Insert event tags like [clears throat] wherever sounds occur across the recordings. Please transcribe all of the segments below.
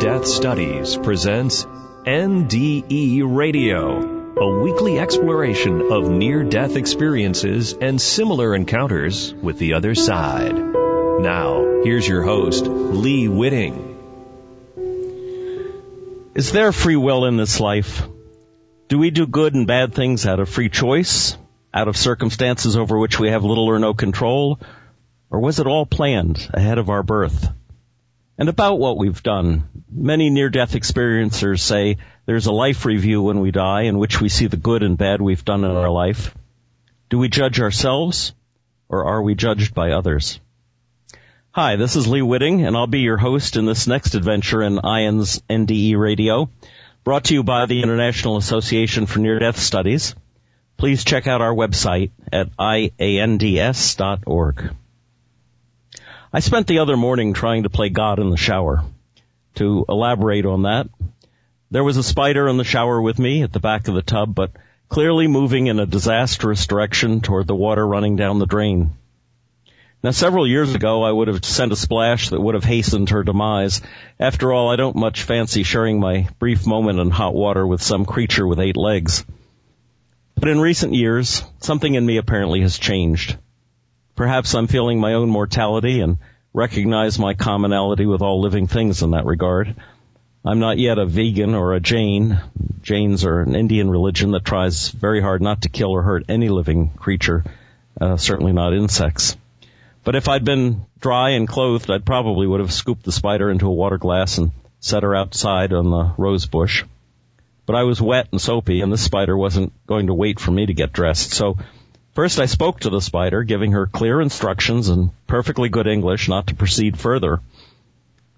Death Studies presents NDE Radio, a weekly exploration of near death experiences and similar encounters with the other side. Now, here's your host, Lee Witting. Is there free will in this life? Do we do good and bad things out of free choice? Out of circumstances over which we have little or no control? Or was it all planned ahead of our birth? And about what we've done, many near-death experiencers say there's a life review when we die in which we see the good and bad we've done in our life. Do we judge ourselves or are we judged by others? Hi, this is Lee Witting and I'll be your host in this next adventure in IANDS NDE radio, brought to you by the International Association for Near-Death Studies. Please check out our website at iands.org. I spent the other morning trying to play God in the shower. To elaborate on that, there was a spider in the shower with me at the back of the tub, but clearly moving in a disastrous direction toward the water running down the drain. Now several years ago I would have sent a splash that would have hastened her demise. After all, I don't much fancy sharing my brief moment in hot water with some creature with eight legs. But in recent years, something in me apparently has changed. Perhaps I'm feeling my own mortality and recognize my commonality with all living things in that regard. I'm not yet a vegan or a Jain. Jains are an Indian religion that tries very hard not to kill or hurt any living creature, uh, certainly not insects. But if I'd been dry and clothed, I'd probably would have scooped the spider into a water glass and set her outside on the rose bush. But I was wet and soapy, and this spider wasn't going to wait for me to get dressed, so First, I spoke to the spider, giving her clear instructions in perfectly good English not to proceed further.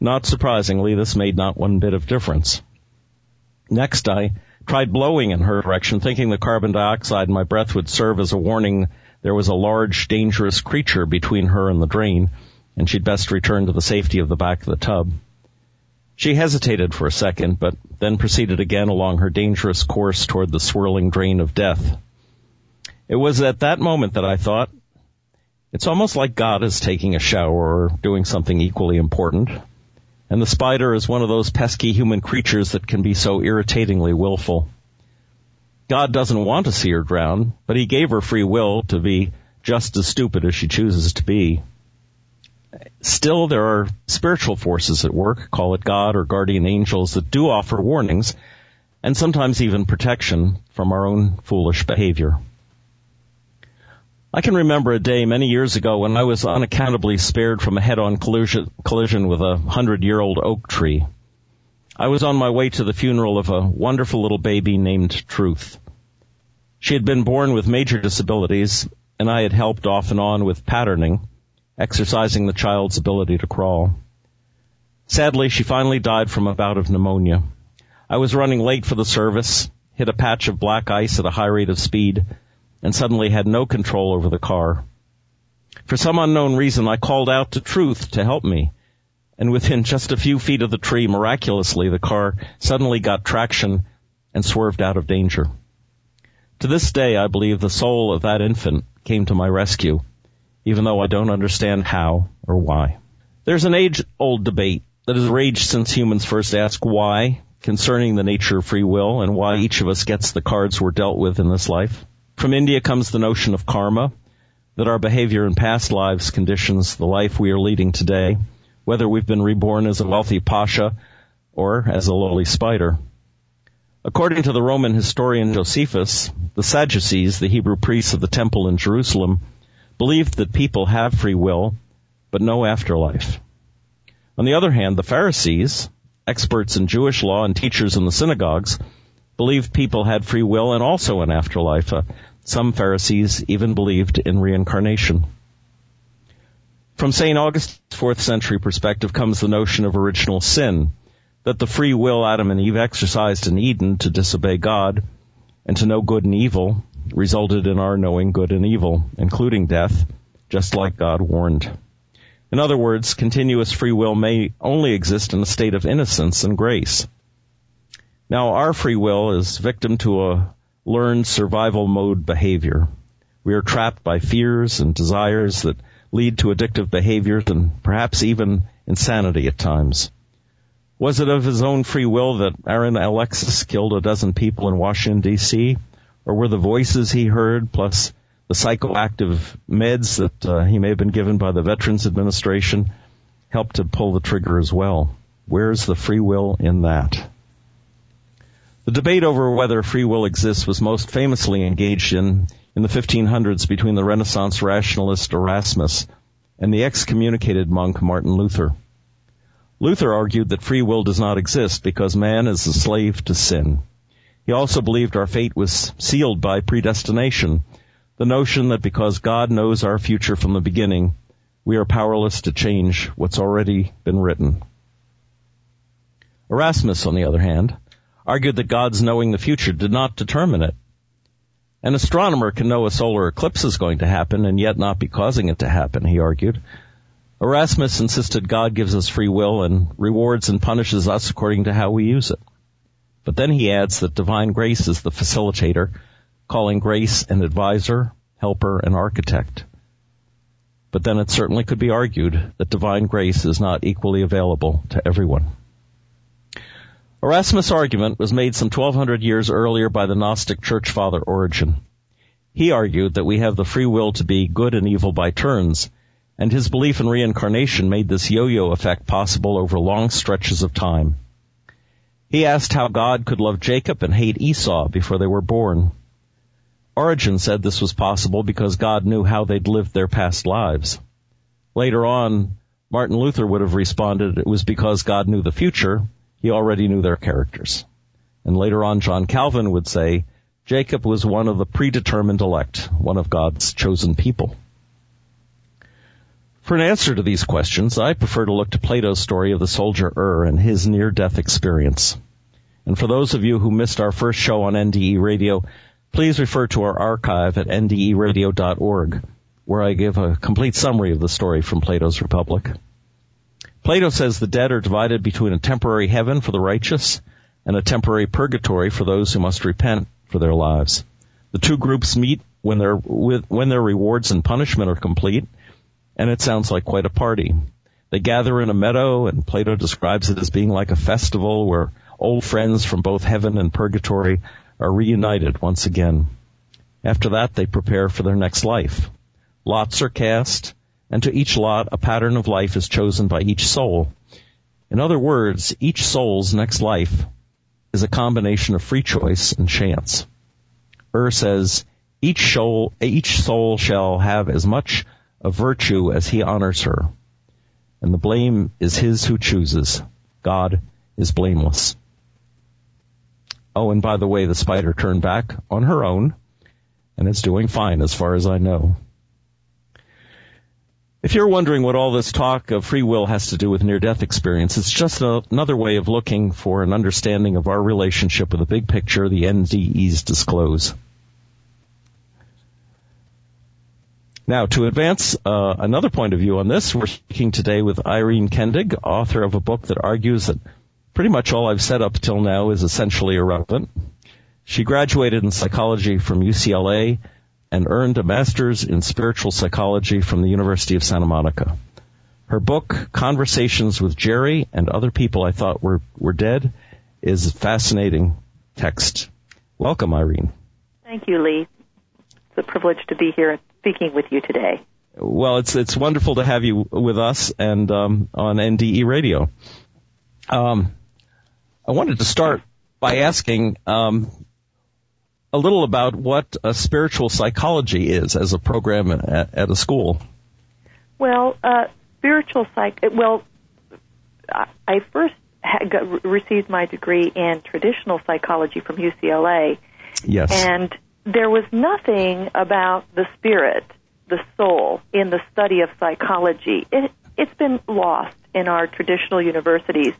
Not surprisingly, this made not one bit of difference. Next, I tried blowing in her direction, thinking the carbon dioxide in my breath would serve as a warning there was a large, dangerous creature between her and the drain, and she'd best return to the safety of the back of the tub. She hesitated for a second, but then proceeded again along her dangerous course toward the swirling drain of death. It was at that moment that I thought, it's almost like God is taking a shower or doing something equally important. And the spider is one of those pesky human creatures that can be so irritatingly willful. God doesn't want to see her drown, but he gave her free will to be just as stupid as she chooses to be. Still, there are spiritual forces at work, call it God or guardian angels, that do offer warnings and sometimes even protection from our own foolish behavior. I can remember a day many years ago when I was unaccountably spared from a head-on collision, collision with a hundred-year-old oak tree. I was on my way to the funeral of a wonderful little baby named Truth. She had been born with major disabilities, and I had helped off and on with patterning, exercising the child's ability to crawl. Sadly, she finally died from a bout of pneumonia. I was running late for the service, hit a patch of black ice at a high rate of speed, and suddenly had no control over the car. For some unknown reason, I called out to Truth to help me. And within just a few feet of the tree, miraculously, the car suddenly got traction and swerved out of danger. To this day, I believe the soul of that infant came to my rescue, even though I don't understand how or why. There's an age-old debate that has raged since humans first asked why concerning the nature of free will and why each of us gets the cards we're dealt with in this life. From India comes the notion of karma, that our behavior in past lives conditions the life we are leading today, whether we've been reborn as a wealthy pasha or as a lowly spider. According to the Roman historian Josephus, the Sadducees, the Hebrew priests of the temple in Jerusalem, believed that people have free will, but no afterlife. On the other hand, the Pharisees, experts in Jewish law and teachers in the synagogues, believed people had free will and also an afterlife. Uh, some Pharisees even believed in reincarnation. From St. Augustine's fourth century perspective comes the notion of original sin, that the free will Adam and Eve exercised in Eden to disobey God and to know good and evil resulted in our knowing good and evil, including death, just like God warned. In other words, continuous free will may only exist in a state of innocence and grace. Now, our free will is victim to a learned survival mode behavior. We are trapped by fears and desires that lead to addictive behaviors and perhaps even insanity at times. Was it of his own free will that Aaron Alexis killed a dozen people in Washington D.C.? Or were the voices he heard plus the psychoactive meds that uh, he may have been given by the Veterans Administration helped to pull the trigger as well? Where's the free will in that? The debate over whether free will exists was most famously engaged in in the 1500s between the Renaissance rationalist Erasmus and the excommunicated monk Martin Luther. Luther argued that free will does not exist because man is a slave to sin. He also believed our fate was sealed by predestination, the notion that because God knows our future from the beginning, we are powerless to change what's already been written. Erasmus, on the other hand, argued that God's knowing the future did not determine it. An astronomer can know a solar eclipse is going to happen and yet not be causing it to happen, he argued. Erasmus insisted God gives us free will and rewards and punishes us according to how we use it. But then he adds that divine grace is the facilitator, calling grace an advisor, helper, and architect. But then it certainly could be argued that divine grace is not equally available to everyone. Erasmus' argument was made some 1200 years earlier by the Gnostic church father Origen. He argued that we have the free will to be good and evil by turns, and his belief in reincarnation made this yo-yo effect possible over long stretches of time. He asked how God could love Jacob and hate Esau before they were born. Origen said this was possible because God knew how they'd lived their past lives. Later on, Martin Luther would have responded it was because God knew the future, he already knew their characters. And later on, John Calvin would say, Jacob was one of the predetermined elect, one of God's chosen people. For an answer to these questions, I prefer to look to Plato's story of the soldier Ur and his near-death experience. And for those of you who missed our first show on NDE Radio, please refer to our archive at nderadio.org, where I give a complete summary of the story from Plato's Republic. Plato says the dead are divided between a temporary heaven for the righteous and a temporary purgatory for those who must repent for their lives. The two groups meet when their when their rewards and punishment are complete and it sounds like quite a party. They gather in a meadow, and Plato describes it as being like a festival where old friends from both heaven and purgatory are reunited once again. After that, they prepare for their next life. Lots are cast, and to each lot, a pattern of life is chosen by each soul. In other words, each soul's next life is a combination of free choice and chance. Ur says, each soul, each soul shall have as much of virtue as he honors her. And the blame is his who chooses. God is blameless. Oh, and by the way, the spider turned back on her own and is doing fine as far as I know. If you're wondering what all this talk of free will has to do with near-death experience, it's just a, another way of looking for an understanding of our relationship with the big picture the NDEs disclose. Now, to advance uh, another point of view on this, we're speaking today with Irene Kendig, author of a book that argues that pretty much all I've said up till now is essentially irrelevant. She graduated in psychology from UCLA and earned a master's in spiritual psychology from the University of Santa Monica. Her book, Conversations with Jerry and Other People I Thought Were, were Dead, is a fascinating text. Welcome, Irene. Thank you, Lee. It's a privilege to be here speaking with you today. Well, it's it's wonderful to have you with us and um, on NDE Radio. Um, I wanted to start by asking um, a little about what a spiritual psychology is as a program at, at a school. Well, uh, spiritual psych. Well, I first got, received my degree in traditional psychology from UCLA. Yes. And there was nothing about the spirit, the soul, in the study of psychology. It, it's been lost in our traditional universities.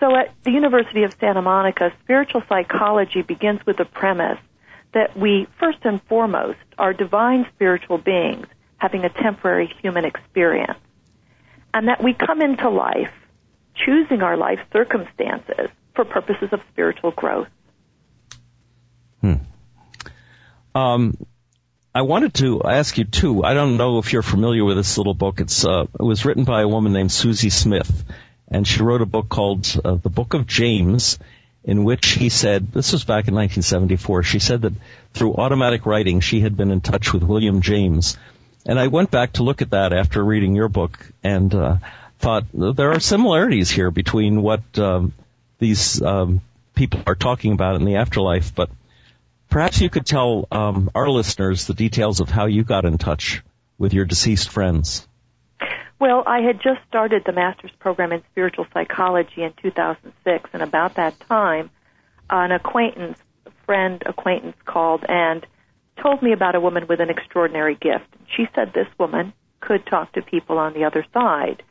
So at the University of Santa Monica, spiritual psychology begins with the premise that we, first and foremost, are divine spiritual beings having a temporary human experience. And that we come into life choosing our life circumstances for purposes of spiritual growth. Hmm. Um, I wanted to ask you too. I don't know if you're familiar with this little book. It's uh, it was written by a woman named Susy Smith, and she wrote a book called uh, The Book of James, in which he said, this was back in 1974, she said that through automatic writing she had been in touch with William James. And I went back to look at that after reading your book and uh, thought there are similarities here between what um, these um, people are talking about in the afterlife, but perhaps you could tell um, our listeners the details of how you got in touch with your deceased friends. Well, I had just started the master's program in spiritual psychology in 2006, and about that time, an acquaintance, friend acquaintance called and told me about a woman with an extraordinary gift. She said this woman could talk to people on the other side,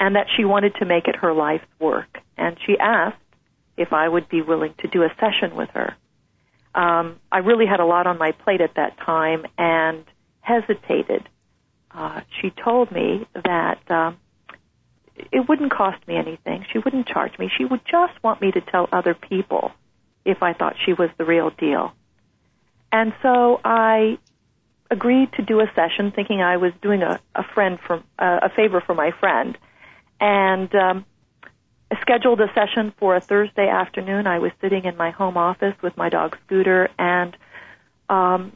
and that she wanted to make it her life's work. And she asked if I would be willing to do a session with her. Um, I really had a lot on my plate at that time and hesitated uh, she told me that um, it wouldn't cost me anything. She wouldn't charge me. She would just want me to tell other people if I thought she was the real deal. And so I agreed to do a session, thinking I was doing a, a friend for uh, a favor for my friend, and um, scheduled a session for a Thursday afternoon. I was sitting in my home office with my dog Scooter, and um,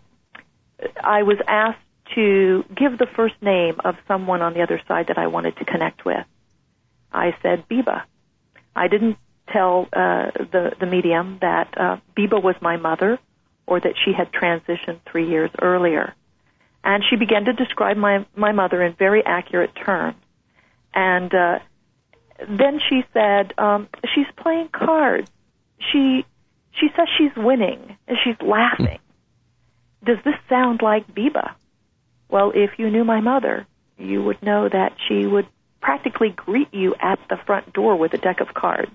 I was asked to give the first name of someone on the other side that I wanted to connect with. I said Biba. I didn't tell uh, the the medium that uh, Biba was my mother, or that she had transitioned three years earlier. And she began to describe my my mother in very accurate terms. And uh, then she said, um, "She's playing cards. She she says she's winning, and she's laughing. Does this sound like Biba?" Well, if you knew my mother, you would know that she would practically greet you at the front door with a deck of cards.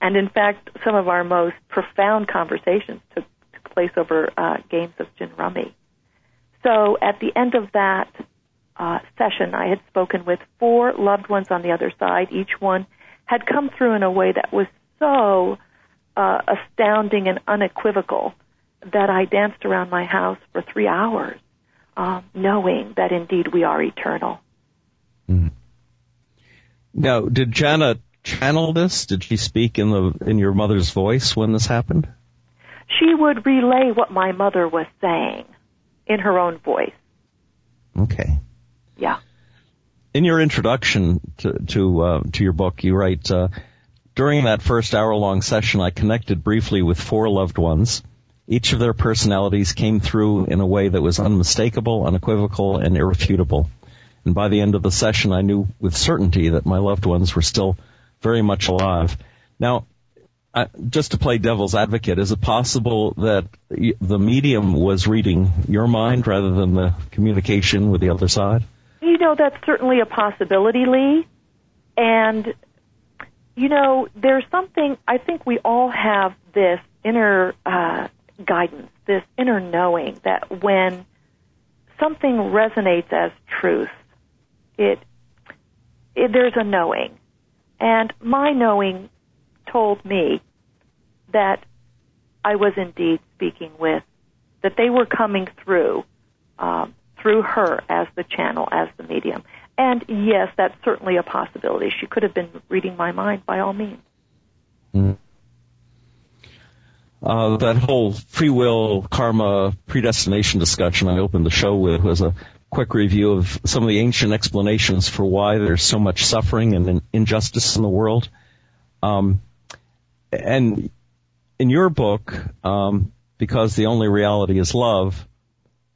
And in fact, some of our most profound conversations took, took place over uh, games of gin rummy. So at the end of that uh, session, I had spoken with four loved ones on the other side. Each one had come through in a way that was so uh, astounding and unequivocal that I danced around my house for three hours uh, knowing that indeed we are eternal. Mm. Now, did Jana channel this? Did she speak in the in your mother's voice when this happened? She would relay what my mother was saying in her own voice. Okay. Yeah. In your introduction to to, uh, to your book, you write. Uh, during that first hour long session, I connected briefly with four loved ones each of their personalities came through in a way that was unmistakable, unequivocal, and irrefutable. And by the end of the session, I knew with certainty that my loved ones were still very much alive. Now, just to play devil's advocate, is it possible that the medium was reading your mind rather than the communication with the other side? You know, that's certainly a possibility, Lee. And, you know, there's something, I think we all have this inner uh, guidance, this inner knowing that when something resonates as truth, it, it there's a knowing. And my knowing told me that I was indeed speaking with, that they were coming through, um, through her as the channel, as the medium. And yes, that's certainly a possibility. She could have been reading my mind by all means. Mm-hmm. Uh, that whole free will, karma, predestination discussion I opened the show with was a quick review of some of the ancient explanations for why there's so much suffering and injustice in the world. Um, and in your book, um, because the only reality is love,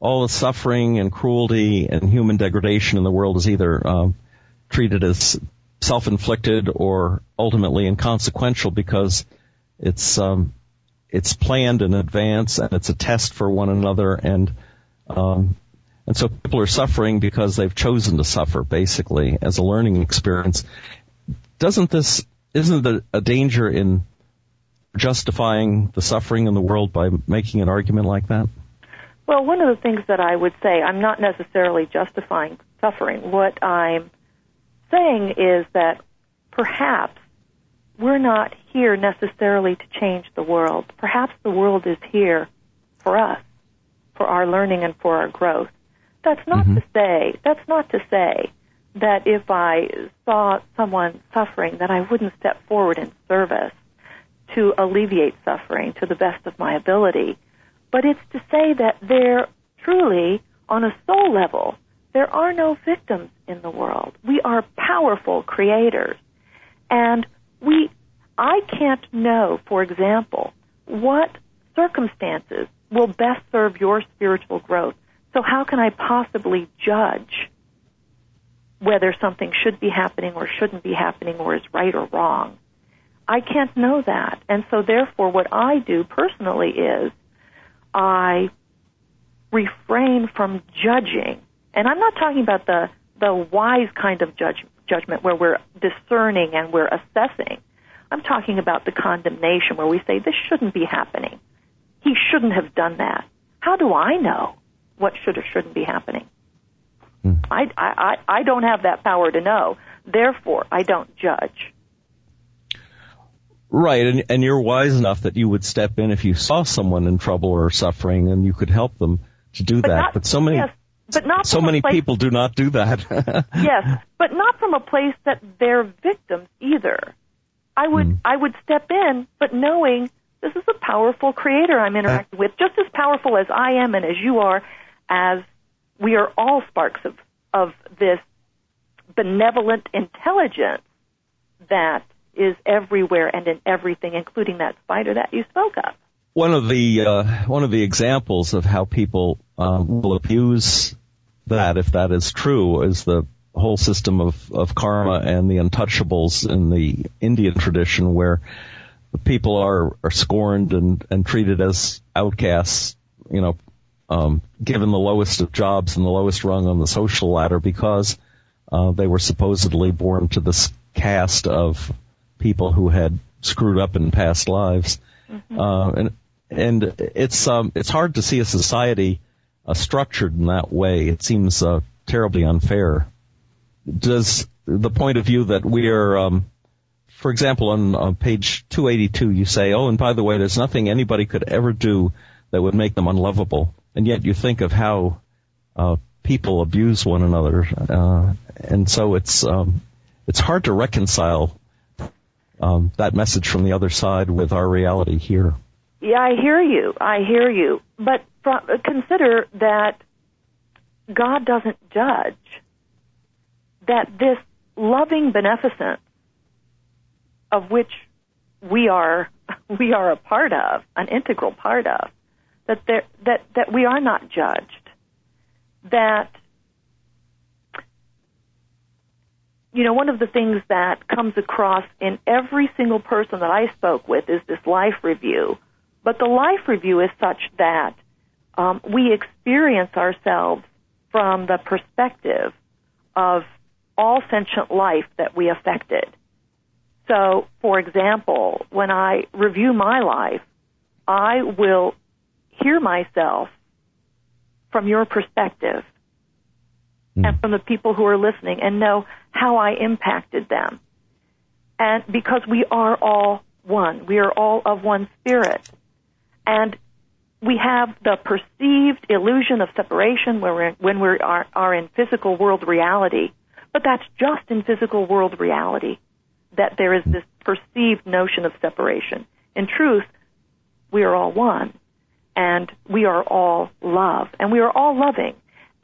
all the suffering and cruelty and human degradation in the world is either um, treated as self-inflicted or ultimately inconsequential because it's um, it's planned in advance and it's a test for one another and um, and so people are suffering because they've chosen to suffer basically as a learning experience. Doesn't this isn't it a danger in justifying the suffering in the world by making an argument like that? Well one of the things that i would say i'm not necessarily justifying suffering. What i'm saying is that perhaps we're not here necessarily to change the world. Perhaps the world is here for us, for our learning and for our growth. That's not mm-hmm. to say, that's not to say that if I saw someone suffering, that I wouldn't step forward in service to alleviate suffering to the best of my ability. But it's to say that there truly, on a soul level, there are no victims in the world. We are powerful creators. And we, I can't know, for example, what circumstances will best serve your spiritual growth. So how can I possibly judge whether something should be happening or shouldn't be happening or is right or wrong? I can't know that. And so therefore what I do personally is I refrain from judging. And I'm not talking about the, the wise kind of judge, judgment where we're discerning and we're assessing. I'm talking about the condemnation where we say this shouldn't be happening. He shouldn't have done that. How do I know what should or shouldn't be happening? Hmm. I, I, I don't have that power to know. Therefore, I don't judge. Right, and, and you're wise enough that you would step in if you saw someone in trouble or suffering and you could help them to do but that. Not, but so many, yes, but not so many place, people do not do that. [laughs] yes, but not from a place that they're victims either. I would, mm. I would step in, but knowing this is a powerful creator I'm interacting with, just as powerful as I am and as you are, as we are all sparks of, of this benevolent intelligence that is everywhere and in everything, including that spider that you spoke of. One of the uh, one of the examples of how people um, will abuse that, if that is true, is the whole system of, of karma and the untouchables in the Indian tradition, where people are, are scorned and, and treated as outcasts, you know, um, given the lowest of jobs and the lowest rung on the social ladder because uh, they were supposedly born to this caste of people who had screwed up in past lives. Mm-hmm. Uh, and and it's um, it's hard to see a society uh, structured in that way. It seems uh, terribly unfair. Does the point of view that we are, um, for example, on, on page 282, you say, "Oh, and by the way, there's nothing anybody could ever do that would make them unlovable," and yet you think of how uh, people abuse one another, uh, and so it's um, it's hard to reconcile um, that message from the other side with our reality here. Yeah, I hear you. I hear you. But consider that God doesn't judge. That this loving beneficence of which we are [laughs] we are a part of, an integral part of, that there that that we are not judged. That you know, one of the things that comes across in every single person that I spoke with is this life review. But the life review is such that um, we experience ourselves from the perspective of all sentient life that we affected. So, for example, when I review my life, I will hear myself from your perspective mm. and from the people who are listening and know how I impacted them. And because we are all one, we are all of one spirit. And we have the perceived illusion of separation when we're, when we are, are in physical world reality. But that's just in physical world reality that there is this perceived notion of separation. In truth, we are all one and we are all love and we are all loving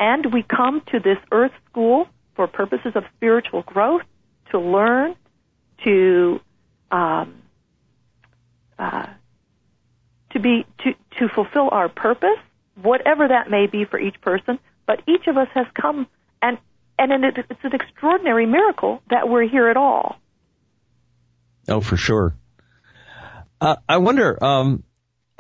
and we come to this earth school for purposes of spiritual growth, to learn, to um, uh, to be to to fulfill our purpose, whatever that may be for each person. But each of us has come, and it's an extraordinary miracle that we're here at all. Oh, for sure. Uh, I wonder, um,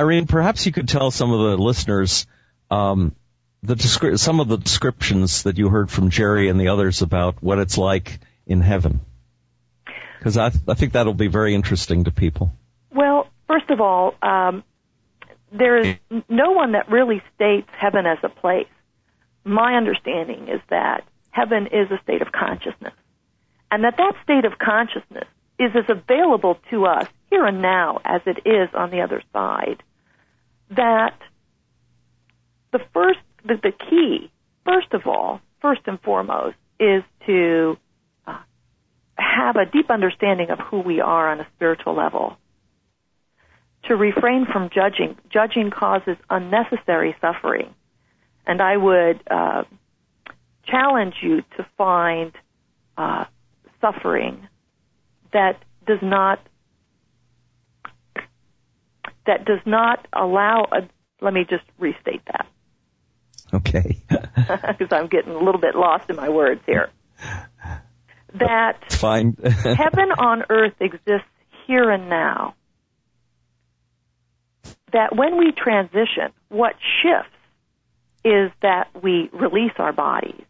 Irene, perhaps you could tell some of the listeners um, the descri- some of the descriptions that you heard from Jerry and the others about what it's like in heaven? Because I, th- I think that'll be very interesting to people. Well, first of all, um, there is no one that really states heaven as a place. My understanding is that heaven is a state of consciousness, and that that state of consciousness is as available to us here and now as it is on the other side. That the first the, the key, first of all, first and foremost, is to uh, have a deep understanding of who we are on a spiritual level. To refrain from judging. Judging causes unnecessary suffering. And I would uh, challenge you to find uh, suffering that does not that does not allow a let me just restate that. Okay. [laughs] Because i'm getting a little bit lost in my words here. That fine. [laughs] heaven on earth exists here and now. That when we transition what shifts is that we release our bodies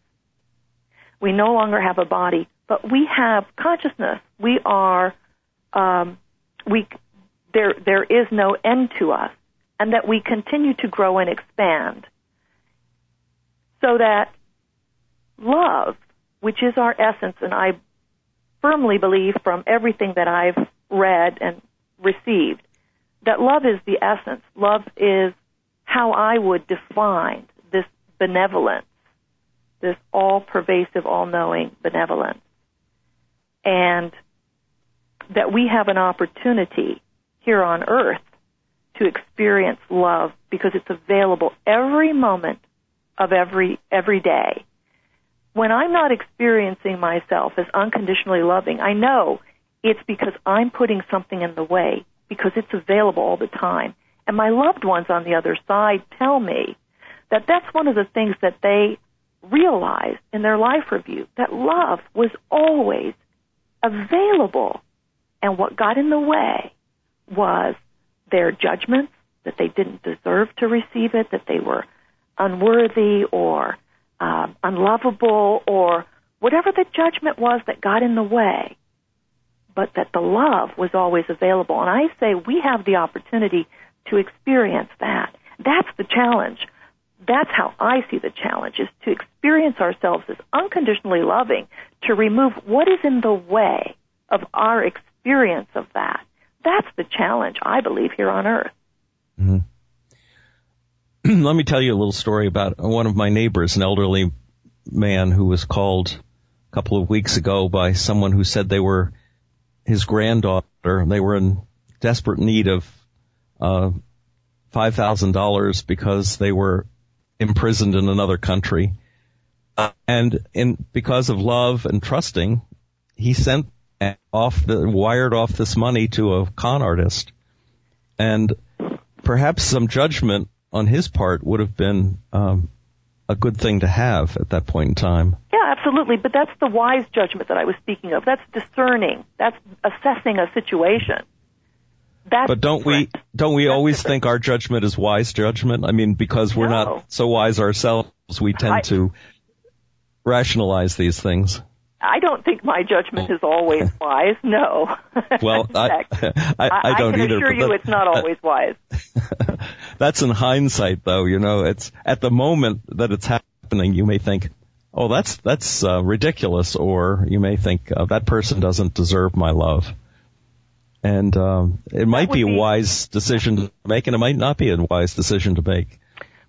we no longer have a body but we have consciousness. We are, um, we, there, there is no end to us, and that we continue to grow and expand. So that love, which is our essence, and I firmly believe from everything that I've read and received, that love is the essence. Love is how I would define this benevolence, this all pervasive, all knowing benevolence and that we have an opportunity here on earth to experience love because it's available every moment of every every day. When I'm not experiencing myself as unconditionally loving, I know it's because I'm putting something in the way because it's available all the time. And my loved ones on the other side tell me that that's one of the things that they realized in their life review that love was always available. And what got in the way was their judgments that they didn't deserve to receive it, that they were unworthy or um, unlovable or whatever the judgment was that got in the way, but that the love was always available. And I say we have the opportunity to experience that. That's the challenge. That's how I see the challenge is to experience ourselves as unconditionally loving, to remove what is in the way of our experience of that. That's the challenge, I believe, here on earth. Mm-hmm. [clears throat] Let me tell you a little story about one of my neighbors, an elderly man who was called a couple of weeks ago by someone who said they were his granddaughter. They were in desperate need of uh, $5,000 because they were imprisoned in another country. Uh, and in, because of love and trusting, he sent off the, wired off this money to a con artist. And perhaps some judgment on his part would have been, um, a good thing to have at that point in time. Yeah, absolutely. But that's the wise judgment that I was speaking of. That's discerning. That's assessing a situation. That's but don't we don't we That's always different. think our judgment is wise judgment? I mean, because we're No. not so wise ourselves, we tend I- to rationalize these things. I don't think my judgment is always [laughs] wise. No. Well, [laughs] I, I, I don't can either. assure you that- it's not always wise. [laughs] That's in hindsight, though. You know, it's at the moment that it's happening. You may think, "Oh, that's that's uh, ridiculous," or you may think uh, that person doesn't deserve my love. And um, it might be a wise decision to make, and it might not be a wise decision to make.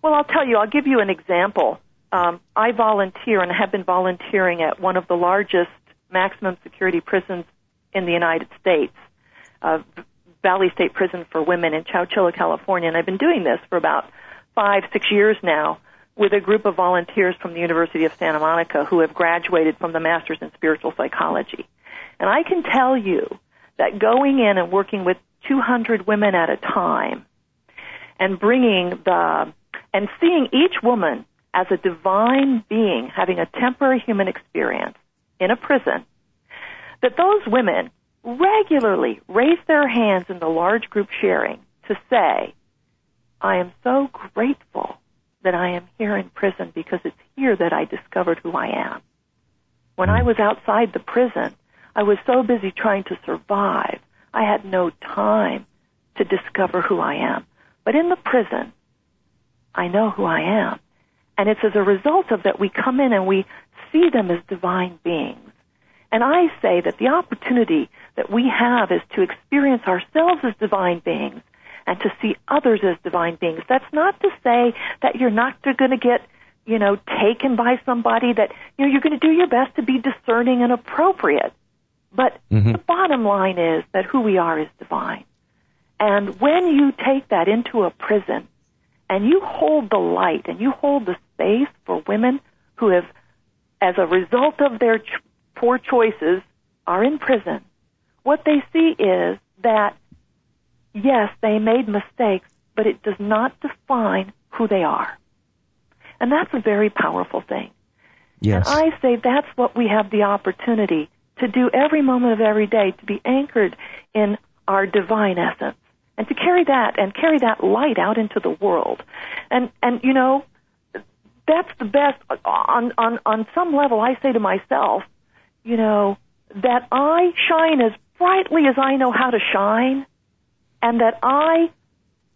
Well, I'll tell you. I'll give you an example. Um, I volunteer and have been volunteering at one of the largest maximum security prisons in the United States, uh, Valley State Prison for Women in Chowchilla, California. And I've been doing this for about five, six years now with a group of volunteers from the University of Santa Monica who have graduated from the Masters in Spiritual Psychology. And I can tell you that going in and working with 200 women at a time and bringing the and seeing each woman as a divine being having a temporary human experience in a prison, that those women regularly raise their hands in the large group sharing to say, I am so grateful that I am here in prison because it's here that I discovered who I am. When I hmm. was outside the prison, I was so busy trying to survive, I had no time to discover who I am. But in the prison, I know who I am. And it's as a result of that we come in and we see them as divine beings. And I say that the opportunity that we have is to experience ourselves as divine beings and to see others as divine beings. That's not to say that you're not going to get, you know, taken by somebody that, you know, you're going to do your best to be discerning and appropriate. But Mhm. the bottom line is that who we are is divine. And when you take that into a prison and you hold the light and you hold the space for women who have, as a result of their ch- poor choices, are in prison, what they see is that, yes, they made mistakes, but it does not define who they are. And that's a very powerful thing. Yes. And I say that's what we have the opportunity to do every moment of every day, to be anchored in our divine essence and to carry that and carry that light out into the world. And, and you know, that's the best on, on, on some level I say to myself, you know, that I shine as brightly as I know how to shine and that I,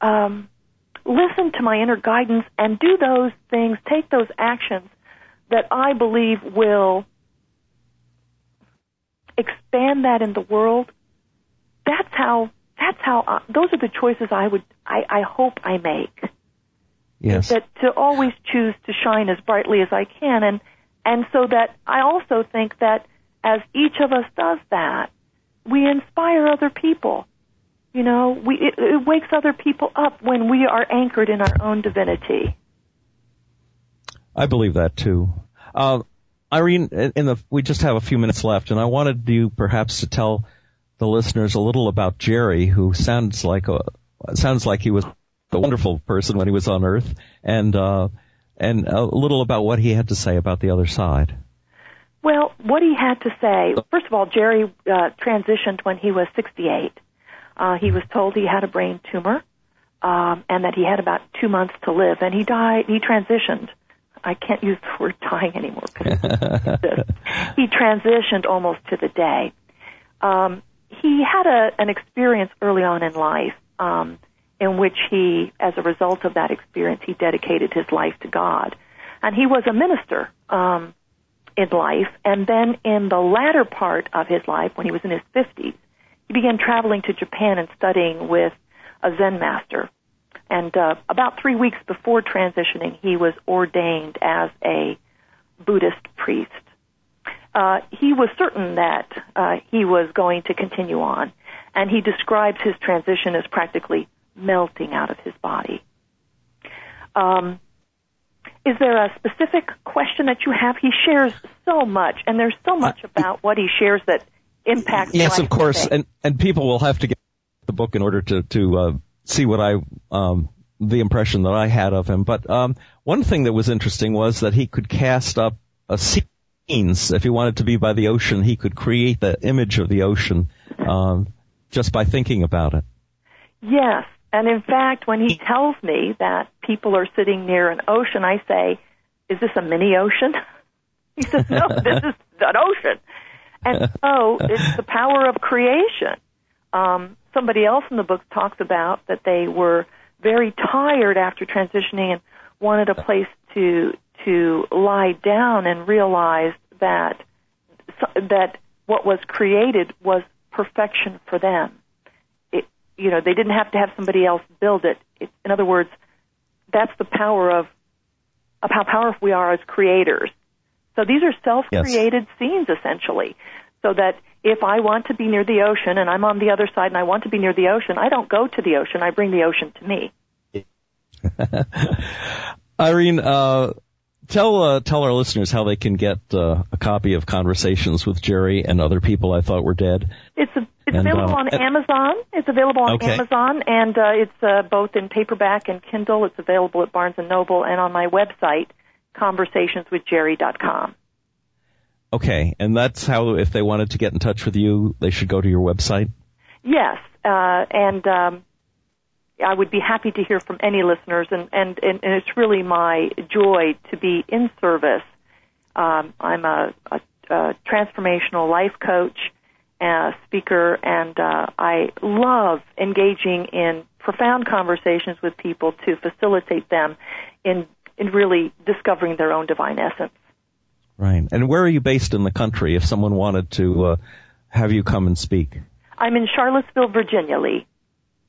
um, listen to my inner guidance and do those things, take those actions that I believe will expand that in the world. That's how. That's how. Uh, those are the choices I would. I, I hope I make. yes. That to always choose to shine as brightly as I can, and and so that I also think that as each of us does that, we inspire other people. You know, we it, it wakes other people up when we are anchored in our own divinity. I believe that too. Uh, Irene, in the we just have a few minutes left, and I wanted you perhaps to tell the listeners a little about Jerry, who sounds like a sounds like he was a wonderful person when he was on Earth, and uh, and a little about what he had to say about the other side. Well, what he had to say, first of all, Jerry uh, transitioned when he was 68. Uh, he was told he had a brain tumor um, and that he had about two months to live, and he died. He transitioned. I can't use the word dying anymore. [laughs] he transitioned almost to the day. Um, he had a, an experience early on in life um, in which he, as a result of that experience, he dedicated his life to God, and he was a minister. Um, in life, and then in the latter part of his life, when he was in his 50s, he began traveling to Japan and studying with a Zen master. And uh, about three weeks before transitioning, he was ordained as a Buddhist priest. Uh, he was certain that uh, he was going to continue on, and he describes his transition as practically melting out of his body. Um, is there a specific question that you have? He shares so much, and there's so much about what he shares that impacts. Yes, of course, today. and and people will have to get the book in order to to uh, see what I um, the impression that I had of him. But um, one thing that was interesting was that he could cast up a scenes. If he wanted to be by the ocean, he could create the image of the ocean um, just by thinking about it. Yes, and in fact, when he tells me that people are sitting near an ocean, I say, "Is this a mini ocean?" [laughs] He says, "No, [laughs] this is an ocean." And so it's the power of creation. Um, somebody else in the book talks about that they were very tired after transitioning and wanted a place to to lie down and realized that that what was created was perfection for them. It, you know, they didn't have to have somebody else build it. it. In other words, that's the power of of how powerful we are as creators. So these are self-created scenes essentially. So that if I want to be near the ocean and I'm on the other side and I want to be near the ocean, I don't go to the ocean, I bring the ocean to me. [laughs] Irene, uh, tell uh, tell our listeners how they can get uh, a copy of Conversations with Jerry and other people I thought were dead. It's a, it's And, available uh, on Amazon. It's available on Okay. Amazon, and uh, it's uh, both in paperback and Kindle. It's available at Barnes and Noble and on my website, conversationswithjerry.com. Okay, and that's how if they wanted to get in touch with you, they should go to your website. Yes, uh, and um, I would be happy to hear from any listeners, and, and, and, and it's really my joy to be in service. Um, I'm a, a, a transformational life coach, uh, speaker, and uh, I love engaging in profound conversations with people to facilitate them in in really discovering their own divine essence. Right. And where are you based in the country if someone wanted to uh, have you come and speak? I'm in Charlottesville, Virginia, Lee.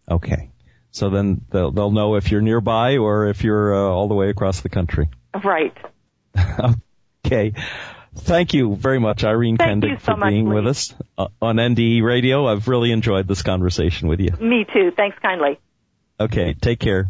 Okay. So then they'll they'll know if you're nearby or if you're uh, all the way across the country. Right. [laughs] okay. Thank you very much, Irene Thank so for much, being Lee. with us uh, on NDE Radio. I've really enjoyed this conversation with you. Me too. Thanks kindly. Okay, take care.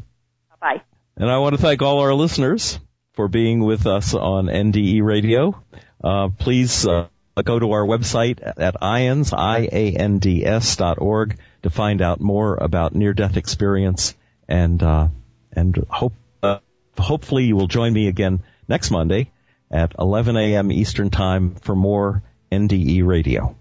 Bye. And I want to thank all our listeners for being with us on NDE Radio. Uh, please uh, go to our website at IANDS, I-A-N-D-S dot org to find out more about near-death experience and, uh, and hope, uh, hopefully you will join me again next Monday at 11 a.m. Eastern Time for more NDE Radio.